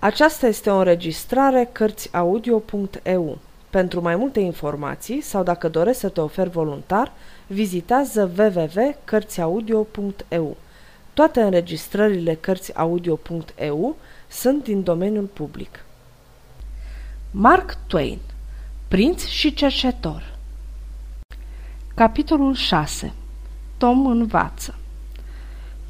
Aceasta este o înregistrare Cărțiaudio.eu. Pentru mai multe informații sau dacă dorești să te oferi voluntar, vizitează www.cărțiaudio.eu. Toate înregistrările Cărțiaudio.eu sunt din domeniul public. Mark Twain Prinț și cercetor Capitolul 6 Tom învață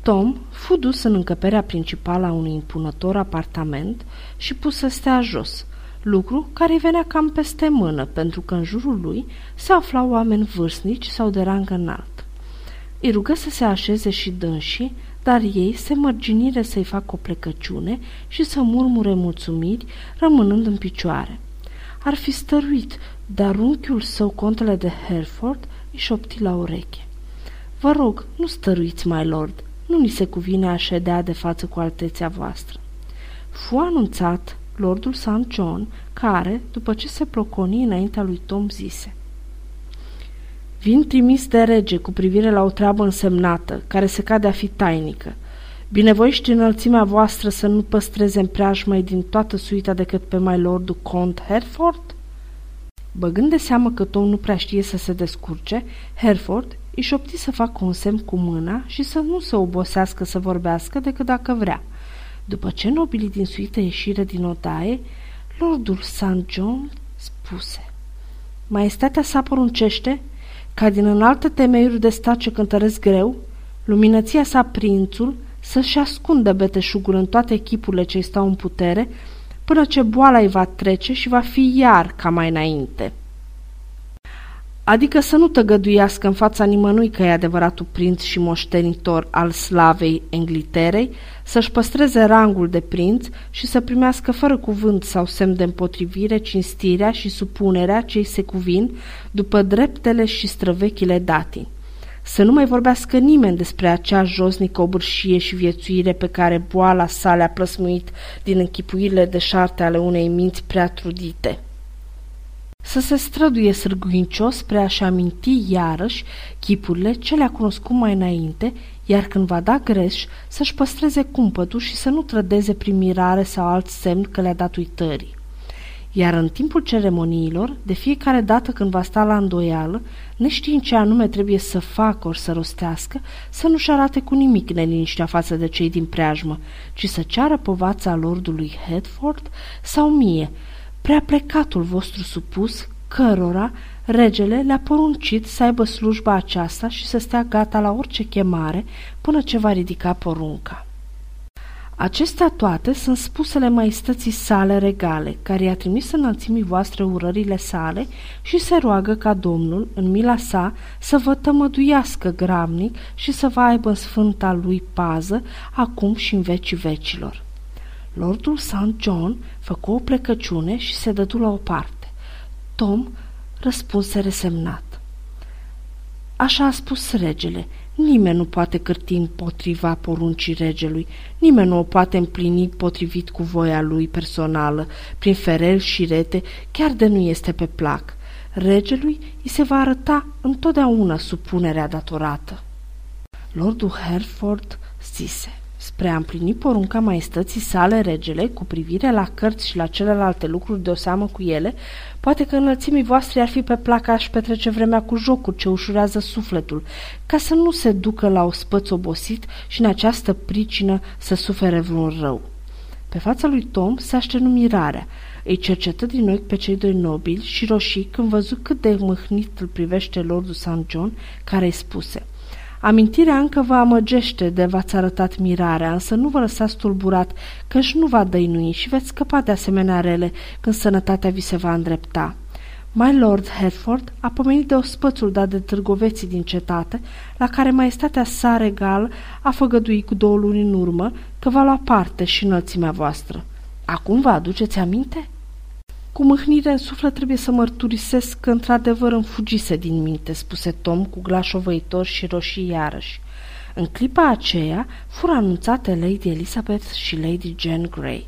Tom fu dus în încăperea principală a unui impunător apartament și pus să stea jos, lucru care îi venea cam peste mână, pentru că în jurul lui se aflau oameni vârstnici sau de rang înalt. Îi rugă să se așeze și dânsii, dar ei se mărginire să-i facă o plecăciune și să murmure mulțumiri, rămânând în picioare. Ar fi stăruit, dar unchiul său, contele de Hereford, îi șopti la ureche. Vă rog, nu stăruiți, my lord, nu ni se cuvine a ședea de față cu alteția voastră. Fu anunțat lordul St. John, care, după ce se proconi înaintea lui Tom, zise Vin trimis de rege cu privire la o treabă însemnată, care se cade a fi tainică. Binevoiești înălțimea voastră să nu păstreze în preajmăi din toată suita decât pe mai lordul Cont Hereford? Băgând de seamă că Tom nu prea știe să se descurce, Hereford îi șopti să facă un semn cu mâna și să nu se obosească să vorbească decât dacă vrea. După ce nobilii din suită ieșire din odaie, Lordul St. John spuse Maestatea sa poruncește ca din înaltă temeiuri de stat ce cântăresc greu, luminăția sa prințul să-și ascundă beteșugul în toate echipurile ce stau în putere, până ce boala îi va trece și va fi iar ca mai înainte adică să nu tăgăduiască în fața nimănui că e adevăratul prinț și moștenitor al slavei Engliterei, să-și păstreze rangul de prinț și să primească fără cuvânt sau semn de împotrivire cinstirea și supunerea ce se cuvin după dreptele și străvechile datini. Să nu mai vorbească nimeni despre acea josnică obârșie și viețuire pe care boala sa le-a plăsmuit din închipuirile de șarte ale unei minți prea trudite să se străduie sârguincios spre a-și aminti iarăși chipurile ce le-a cunoscut mai înainte, iar când va da greș, să-și păstreze cumpătul și să nu trădeze prin mirare sau alt semn că le-a dat uitării. Iar în timpul ceremoniilor, de fiecare dată când va sta la îndoială, neștiind ce anume trebuie să facă ori să rostească, să nu-și arate cu nimic neliniștea față de cei din preajmă, ci să ceară povața lordului Hedford sau mie, prea plecatul vostru supus, cărora regele le-a poruncit să aibă slujba aceasta și să stea gata la orice chemare până ce va ridica porunca. Acestea toate sunt spusele maestății sale regale, care i-a trimis înălțimii voastre urările sale și se roagă ca Domnul, în mila sa, să vă tămăduiască gramnic și să vă aibă în sfânta lui pază, acum și în vecii vecilor. Lordul St. John făcu o plecăciune și se dădu la o parte. Tom răspunse resemnat. Așa a spus regele, nimeni nu poate cârti împotriva poruncii regelui, nimeni nu o poate împlini potrivit cu voia lui personală, prin ferel și rete, chiar de nu este pe plac. Regelui îi se va arăta întotdeauna supunerea datorată. Lordul Hereford zise, spre a împlini porunca maestății sale regele cu privire la cărți și la celelalte lucruri de o seamă cu ele, poate că înălțimii voastre ar fi pe placa și petrece vremea cu jocuri ce ușurează sufletul, ca să nu se ducă la o spăț obosit și în această pricină să sufere vreun rău. Pe fața lui Tom se aștenu mirarea. Îi cercetă din ochi pe cei doi nobili și roșii când văzu cât de mâhnit îl privește Lordul St. John, care îi spuse – Amintirea încă vă amăgește de v-ați arătat mirarea, însă nu vă lăsați tulburat, căci nu va dăinui și veți scăpa de asemenea rele când sănătatea vi se va îndrepta. My Lord Hertford a pomenit de ospățul dat de târgoveții din cetate, la care maestatea sa regal a făgăduit cu două luni în urmă că va lua parte și înălțimea voastră. Acum vă aduceți aminte?" Cu mâhnire în suflet trebuie să mărturisesc că într-adevăr îmi fugise din minte, spuse Tom cu glas șovăitor și roșii iarăși. În clipa aceea fură anunțate Lady Elizabeth și Lady Jane Grey.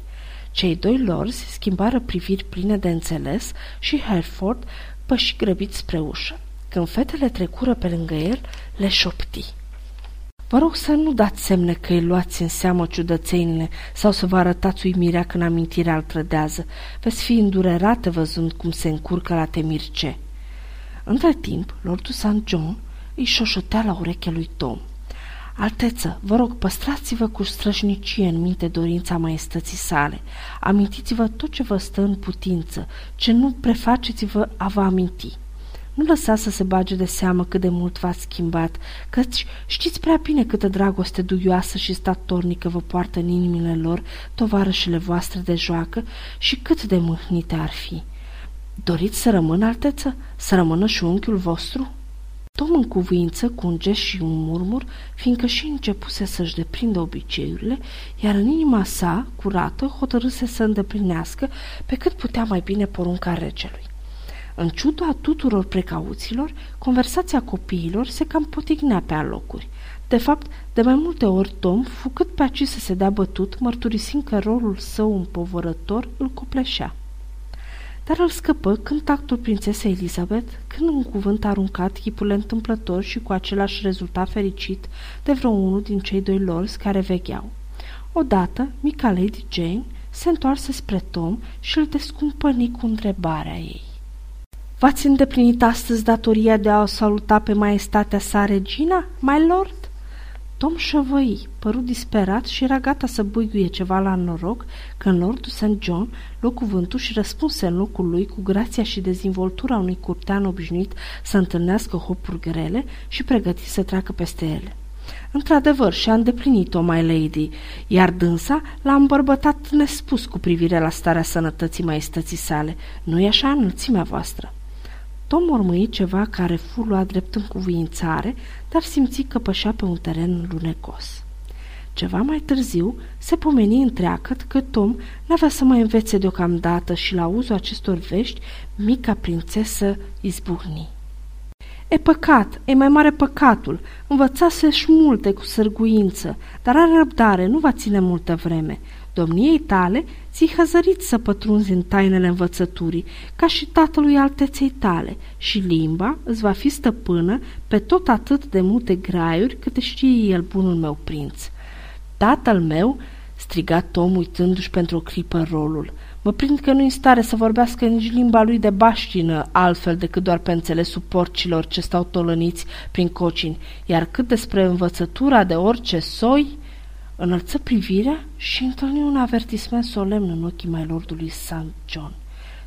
Cei doi lorzi schimbară priviri pline de înțeles și Hereford păși grăbit spre ușă. Când fetele trecură pe lângă el, le șopti. Vă rog să nu dați semne că îi luați în seamă ciudățenile sau să vă arătați uimirea când amintirea îl trădează. Veți fi îndurerate văzând cum se încurcă la temirce. Între timp, Lordul St. John îi șoșotea la urechea lui Tom. Alteță, vă rog, păstrați-vă cu strășnicie în minte dorința maestății sale. Amintiți-vă tot ce vă stă în putință, ce nu prefaceți-vă a vă aminti. Nu lăsați să se bage de seamă cât de mult v-ați schimbat, căci știți prea bine câtă dragoste duioasă și statornică vă poartă în inimile lor tovarășele voastre de joacă și cât de mâhnite ar fi. Doriți să rămână, alteță? Să rămână și unchiul vostru?" Tom în cuvință, cu un gest și un murmur, fiindcă și începuse să-și deprindă obiceiurile, iar în inima sa, curată, hotărâse să îndeplinească pe cât putea mai bine porunca regelui. În ciuda tuturor precauțiilor, conversația copiilor se cam potignea pe alocuri. De fapt, de mai multe ori Tom fu cât pe aci să se dea bătut, mărturisind că rolul său împovărător îl copleșea dar îl scăpă când tactul prințesei Elizabeth, când un cuvânt aruncat chipurile întâmplător și cu același rezultat fericit de vreo unul din cei doi lorzi care vegheau. Odată, mica Lady Jane se întoarse spre Tom și îl descumpăni cu întrebarea ei. V-ați îndeplinit astăzi datoria de a o saluta pe maestatea sa regina, my lord? Tom șăvăi, părut disperat și era gata să buiguie ceva la noroc când Lordul St. John luă cuvântul și răspunse în locul lui cu grația și dezvoltura unui curtean obișnuit să întâlnească hopuri grele și pregătit să treacă peste ele. Într-adevăr, și-a îndeplinit-o, my lady, iar dânsa l-a îmbărbătat nespus cu privire la starea sănătății maestății sale. Nu-i așa înălțimea voastră? Tom mormâi ceva care fu luat drept în cuvințare, dar simți că pășea pe un teren lunecos. Ceva mai târziu se pomeni întreagăt că Tom n-avea să mai învețe deocamdată și la auzul acestor vești, mica prințesă izbuhni. E păcat, e mai mare păcatul, învățase-și multe cu sârguință, dar are răbdare, nu va ține multă vreme. Domniei tale ți hăzărit să pătrunzi în tainele învățăturii, ca și tatălui alteței tale, și limba îți va fi stăpână pe tot atât de multe graiuri câte știe el bunul meu prinț. Tatăl meu, striga Tom uitându-și pentru o clipă rolul, mă prind că nu-i în stare să vorbească nici limba lui de baștină, altfel decât doar pe înțelesul porcilor ce stau tolăniți prin cocini, iar cât despre învățătura de orice soi, Înălță privirea și întâlni un avertisment solemn în ochii mai lordului St. John.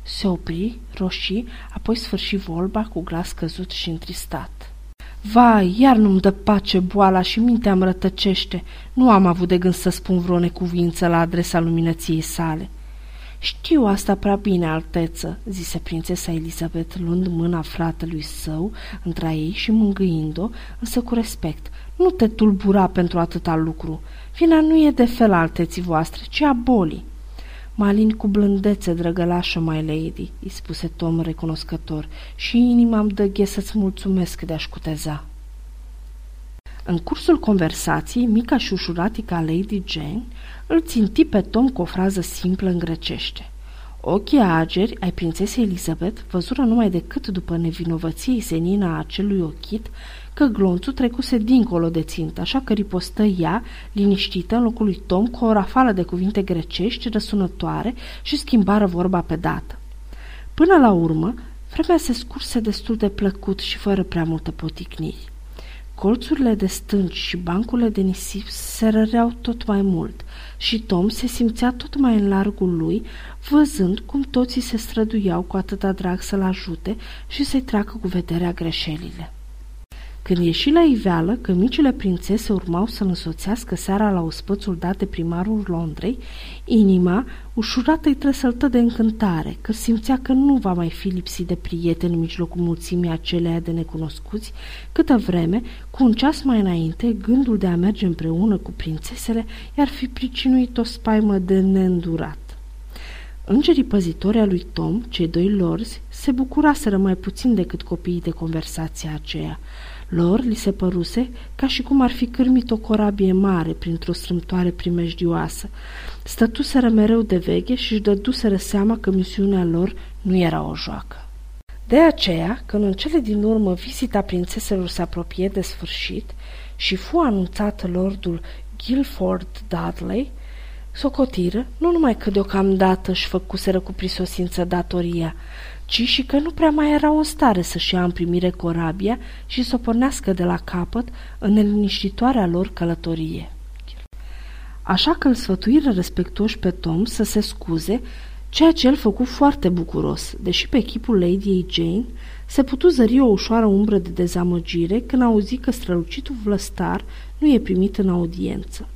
Se opri, roșii, apoi sfârși vorba cu glas căzut și întristat. Vai, iar nu-mi dă pace boala și mintea îmi rătăcește. Nu am avut de gând să spun vreo necuvință la adresa luminăției sale. Știu asta prea bine, alteță, zise prințesa Elizabeth, luând mâna fratelui său între ei și mângâind-o, însă cu respect. Nu te tulbura pentru atâta lucru. Vina nu e de fel alteții voastre, ci a bolii. Malin cu blândețe, drăgălașă, my lady, îi spuse Tom recunoscător, și inima-mi dă ghe să-ți mulțumesc de a-și cuteza. În cursul conversației, mica și ușuratica Lady Jane îl ținti pe Tom cu o frază simplă în grecește. Ochii ageri ai prințesei Elizabeth văzură numai decât după nevinovăției senina a acelui ochit că glonțul trecuse dincolo de țintă, așa că ripostă ea, liniștită, în locul lui Tom, cu o rafală de cuvinte grecești răsunătoare și schimbară vorba pe dată. Până la urmă, vremea se scurse destul de plăcut și fără prea multă poticniri. Colțurile de stânci și bancurile de nisip se răreau tot mai mult și Tom se simțea tot mai în largul lui, văzând cum toții se străduiau cu atâta drag să-l ajute și să-i treacă cu vederea greșelile. Când ieși la iveală că micile prințese urmau să-l însoțească seara la ospățul dat de primarul Londrei, inima, ușurată îi tresăltă de încântare, că simțea că nu va mai fi lipsit de prieteni în mijlocul mulțimii aceleia de necunoscuți, câtă vreme, cu un ceas mai înainte, gândul de a merge împreună cu prințesele i-ar fi pricinuit o spaimă de neîndurat. Îngerii păzitori a lui Tom, cei doi lorzi, se bucuraseră mai puțin decât copiii de conversația aceea. Lor li se păruse ca și cum ar fi cârmit o corabie mare printr-o strâmtoare primejdioasă. Stătuseră mereu de veche și își dăduseră seama că misiunea lor nu era o joacă. De aceea, când în cele din urmă vizita prințeselor se apropie de sfârșit și fu anunțat lordul Guilford Dudley, socotiră nu numai că deocamdată își făcuseră cu prisosință datoria, ci și că nu prea mai erau în stare să-și ia în primire corabia și să o pornească de la capăt în neliniștitoarea lor călătorie. Așa că îl sfătuiră respectuoși pe Tom să se scuze, ceea ce el făcu foarte bucuros, deși pe chipul Lady Jane se putu zări o ușoară umbră de dezamăgire când auzi că strălucitul vlăstar nu e primit în audiență.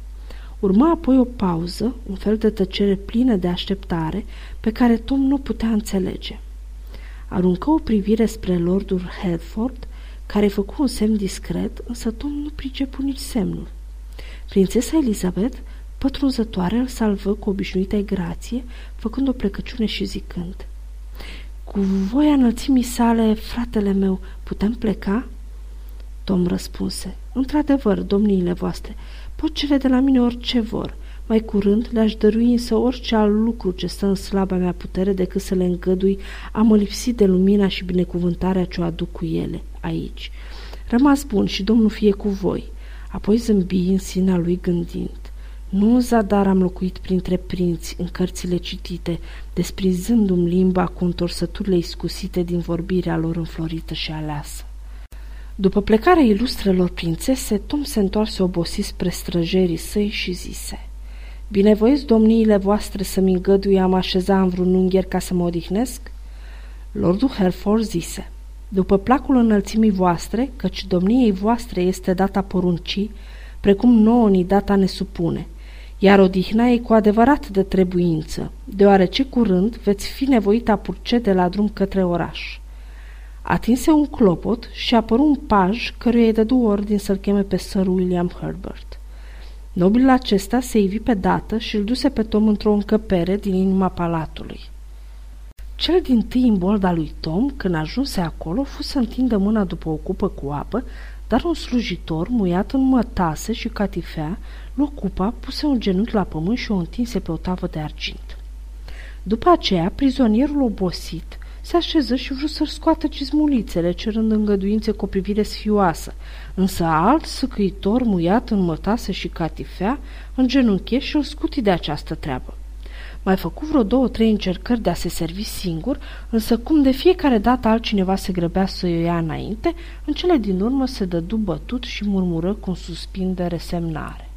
Urma apoi o pauză, un fel de tăcere plină de așteptare, pe care Tom nu putea înțelege. Aruncă o privire spre lordul Hertford, care făcu un semn discret, însă Tom nu pricepu nici semnul. Prințesa Elizabeth, pătrunzătoare, îl salvă cu obișnuită grație, făcând o plecăciune și zicând Cu voia înălțimii sale, fratele meu, putem pleca?" Tom răspunse, Într-adevăr, domniile voastre, pot cere de la mine orice vor. Mai curând le-aș dărui însă orice alt lucru ce stă în slaba mea putere decât să le îngădui a mă lipsi de lumina și binecuvântarea ce o aduc cu ele aici. Rămas bun și Domnul fie cu voi. Apoi zâmbi în sinea lui gândind. Nu în zadar am locuit printre prinți în cărțile citite, desprinzându-mi limba cu întorsăturile iscusite din vorbirea lor înflorită și aleasă. După plecarea ilustrelor prințese, Tom se întoarse obosit spre străjerii săi și zise Binevoiți domniile voastre să-mi îngăduie am așeza în vreun ungher ca să mă odihnesc? Lordul Hereford zise După placul înălțimii voastre, căci domniei voastre este data poruncii, precum nouă ni data ne supune, iar odihna e cu adevărat de trebuință, deoarece curând veți fi nevoit a purce de la drum către oraș. Atinse un clopot și apăru un paj căruia îi dădu ordin să-l cheme pe Sir William Herbert. Nobilul acesta se ivi pe dată și îl duse pe Tom într-o încăpere din inima palatului. Cel din tâi în bolda lui Tom, când ajunse acolo, fu să întindă mâna după o cupă cu apă, dar un slujitor, muiat în mătase și catifea, luă cupa, puse un genunchi la pământ și o întinse pe o tavă de argint. După aceea, prizonierul obosit se așeză și vrut să-și scoată cizmulițele, cerând îngăduințe cu o privire sfioasă, însă alt săcăitor, muiat în mătase și catifea, în genunchi și îl scuti de această treabă. Mai făcu vreo două, trei încercări de a se servi singur, însă cum de fiecare dată altcineva se grăbea să o ia înainte, în cele din urmă se dădu bătut și murmură cu un suspin de resemnare.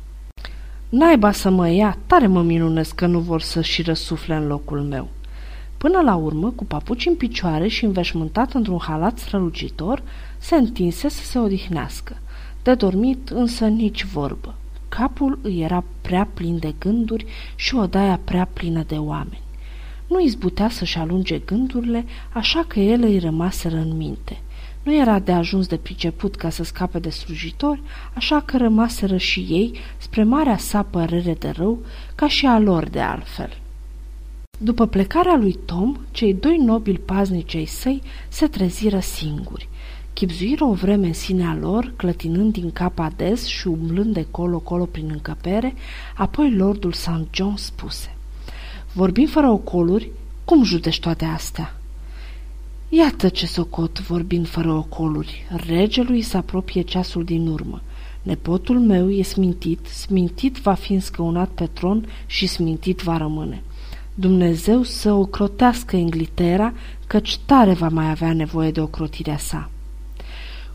Naiba să mă ia, tare mă minunesc că nu vor să-și răsufle în locul meu. Până la urmă, cu papuci în picioare și înveșmântat într-un halat strălucitor, se întinse să se odihnească. De dormit însă nici vorbă. Capul îi era prea plin de gânduri și odaia prea plină de oameni. Nu izbutea să-și alunge gândurile, așa că ele îi rămaseră în minte. Nu era de ajuns de priceput ca să scape de slujitori, așa că rămaseră și ei, spre marea sa părere de rău, ca și a lor de altfel. După plecarea lui Tom, cei doi nobili paznici ai săi se treziră singuri. Chipzuiră o vreme în sinea lor, clătinând din cap ades și umblând de colo-colo prin încăpere, apoi lordul St. John spuse Vorbim fără ocoluri, cum judești toate astea?" Iată ce socot, vorbind fără ocoluri. Regelui se apropie ceasul din urmă. Nepotul meu e smintit, smintit va fi înscăunat pe tron și smintit va rămâne. Dumnezeu să o crotească Inglitera, căci tare va mai avea nevoie de ocrotirea sa.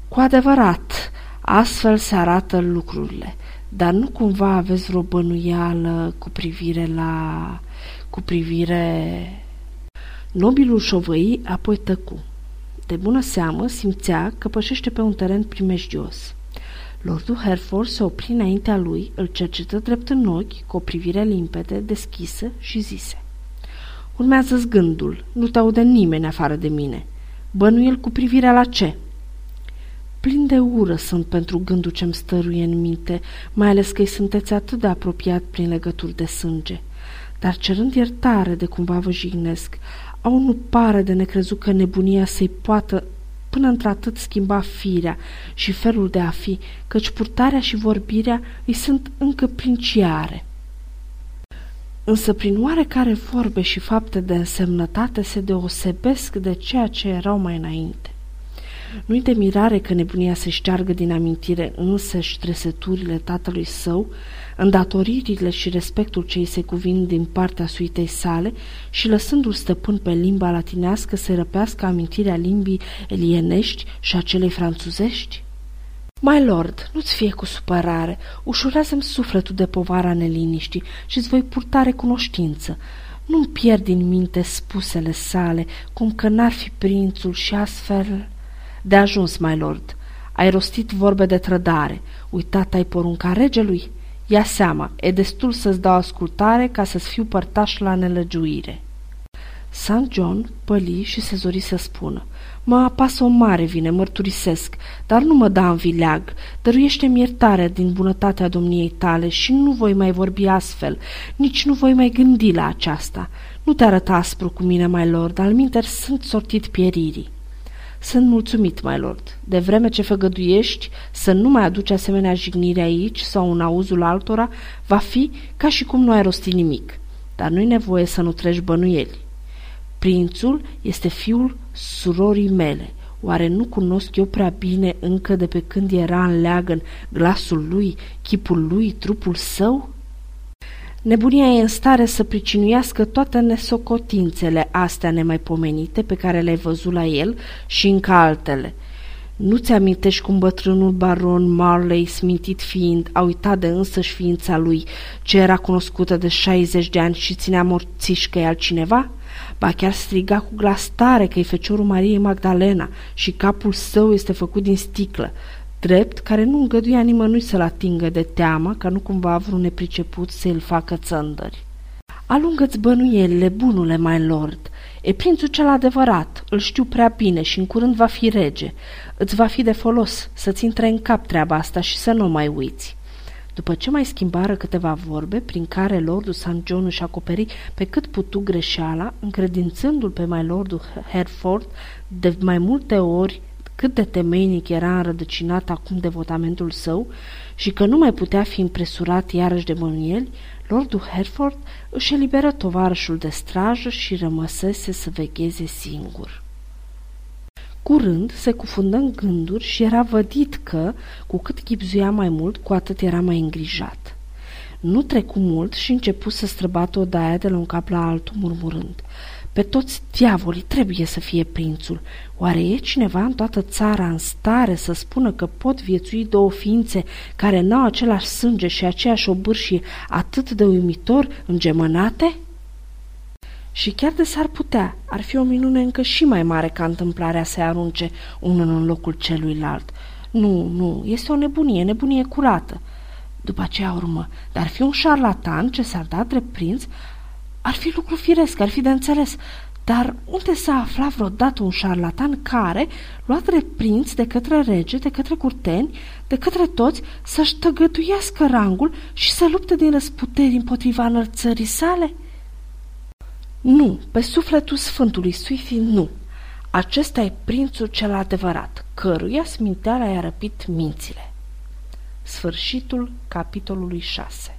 Cu adevărat, astfel se arată lucrurile, dar nu cumva aveți vreo bănuială cu privire la... cu privire... Nobilul șovăi apoi tăcu. De bună seamă simțea că pășește pe un teren primejdios. Lordul Hereford se opri înaintea lui, îl cercetă drept în ochi, cu o privire limpede, deschisă și zise urmează gândul, nu te aude nimeni afară de mine. Bănuiel cu privirea la ce? Plin de ură sunt pentru gândul ce-mi stăruie în minte, mai ales că-i sunteți atât de apropiat prin legături de sânge. Dar cerând iertare de cumva vă jignesc, au nu pare de necrezut că nebunia să-i poată până într-atât schimba firea și felul de a fi, căci purtarea și vorbirea îi sunt încă princiare însă prin oarecare vorbe și fapte de însemnătate se deosebesc de ceea ce erau mai înainte. Nu-i de mirare că nebunia se șteargă din amintire însăși tresăturile tatălui său, îndatoririle și respectul ce îi se cuvin din partea suitei sale și lăsându-l stăpân pe limba latinească să răpească amintirea limbii elienești și a celei franțuzești? My lord, nu-ți fie cu supărare, ușurează-mi sufletul de povara neliniștii și-ți voi purta recunoștință. Nu-mi pierd din minte spusele sale, cum că n-ar fi prințul și astfel... De ajuns, my lord, ai rostit vorbe de trădare, uitat ai porunca regelui? Ia seama, e destul să-ți dau ascultare ca să-ți fiu părtaș la nelăgiuire. St. John păli și se zori să spună. Mă apasă o mare vine, mărturisesc, dar nu mă da în vileag. Dăruiește-mi iertare din bunătatea domniei tale și nu voi mai vorbi astfel, nici nu voi mai gândi la aceasta. Nu te arăta aspru cu mine, mai lord, al minter sunt sortit pieririi. Sunt mulțumit, mai lord, de vreme ce făgăduiești să nu mai aduci asemenea jignire aici sau în auzul altora, va fi ca și cum nu ai rostit nimic. Dar nu-i nevoie să nu treci bănuieli. Prințul este fiul surorii mele. Oare nu cunosc eu prea bine încă de pe când era în leagăn glasul lui, chipul lui, trupul său? Nebunia e în stare să pricinuiască toate nesocotințele astea nemaipomenite pe care le-ai văzut la el și încă altele. Nu-ți amintești cum bătrânul baron Marley, smintit fiind, a uitat de însăși ființa lui, ce era cunoscută de 60 de ani și ținea morțișcă altcineva? Ba chiar striga cu glas tare că e feciorul Mariei Magdalena și capul său este făcut din sticlă, drept care nu îngăduia nimănui să-l atingă de teamă ca nu cumva vreun nepriceput să îl facă țăndări. Alungă-ți bănuielile, bunule, mai lord. E prințul cel adevărat, îl știu prea bine și în curând va fi rege. Îți va fi de folos să-ți intre în cap treaba asta și să nu mai uiți. După ce mai schimbară câteva vorbe, prin care Lordul St. John își acoperi pe cât putu greșeala, încredințându-l pe mai Lordul Hereford de mai multe ori cât de temeinic era înrădăcinat acum devotamentul său și că nu mai putea fi impresurat iarăși de mânieli, Lordul Hereford își eliberă tovarășul de strajă și rămăsese să vegheze singur. Curând se cufundă în gânduri și era vădit că, cu cât chipzuia mai mult, cu atât era mai îngrijat. Nu trecu mult și începu să străbată odaia de la un cap la altul, murmurând. Pe toți diavolii trebuie să fie prințul. Oare e cineva în toată țara în stare să spună că pot viețui două ființe care n-au același sânge și aceeași obârșie atât de uimitor îngemănate? Și chiar de s-ar putea, ar fi o minune încă și mai mare ca întâmplarea să arunce unul în locul celuilalt. Nu, nu, este o nebunie, nebunie curată. După aceea urmă, dar fi un șarlatan ce s-ar da drept prinț, ar fi lucru firesc, ar fi de înțeles. Dar unde s-a aflat vreodată un șarlatan care, luat drept prinț de către rege, de către curteni, de către toți, să-și tăgăduiască rangul și să lupte din răsputeri împotriva înălțării sale? Nu, pe sufletul Sfântului Suifi nu. Acesta e prințul cel adevărat, căruia sminteala i-a răpit mințile. Sfârșitul capitolului 6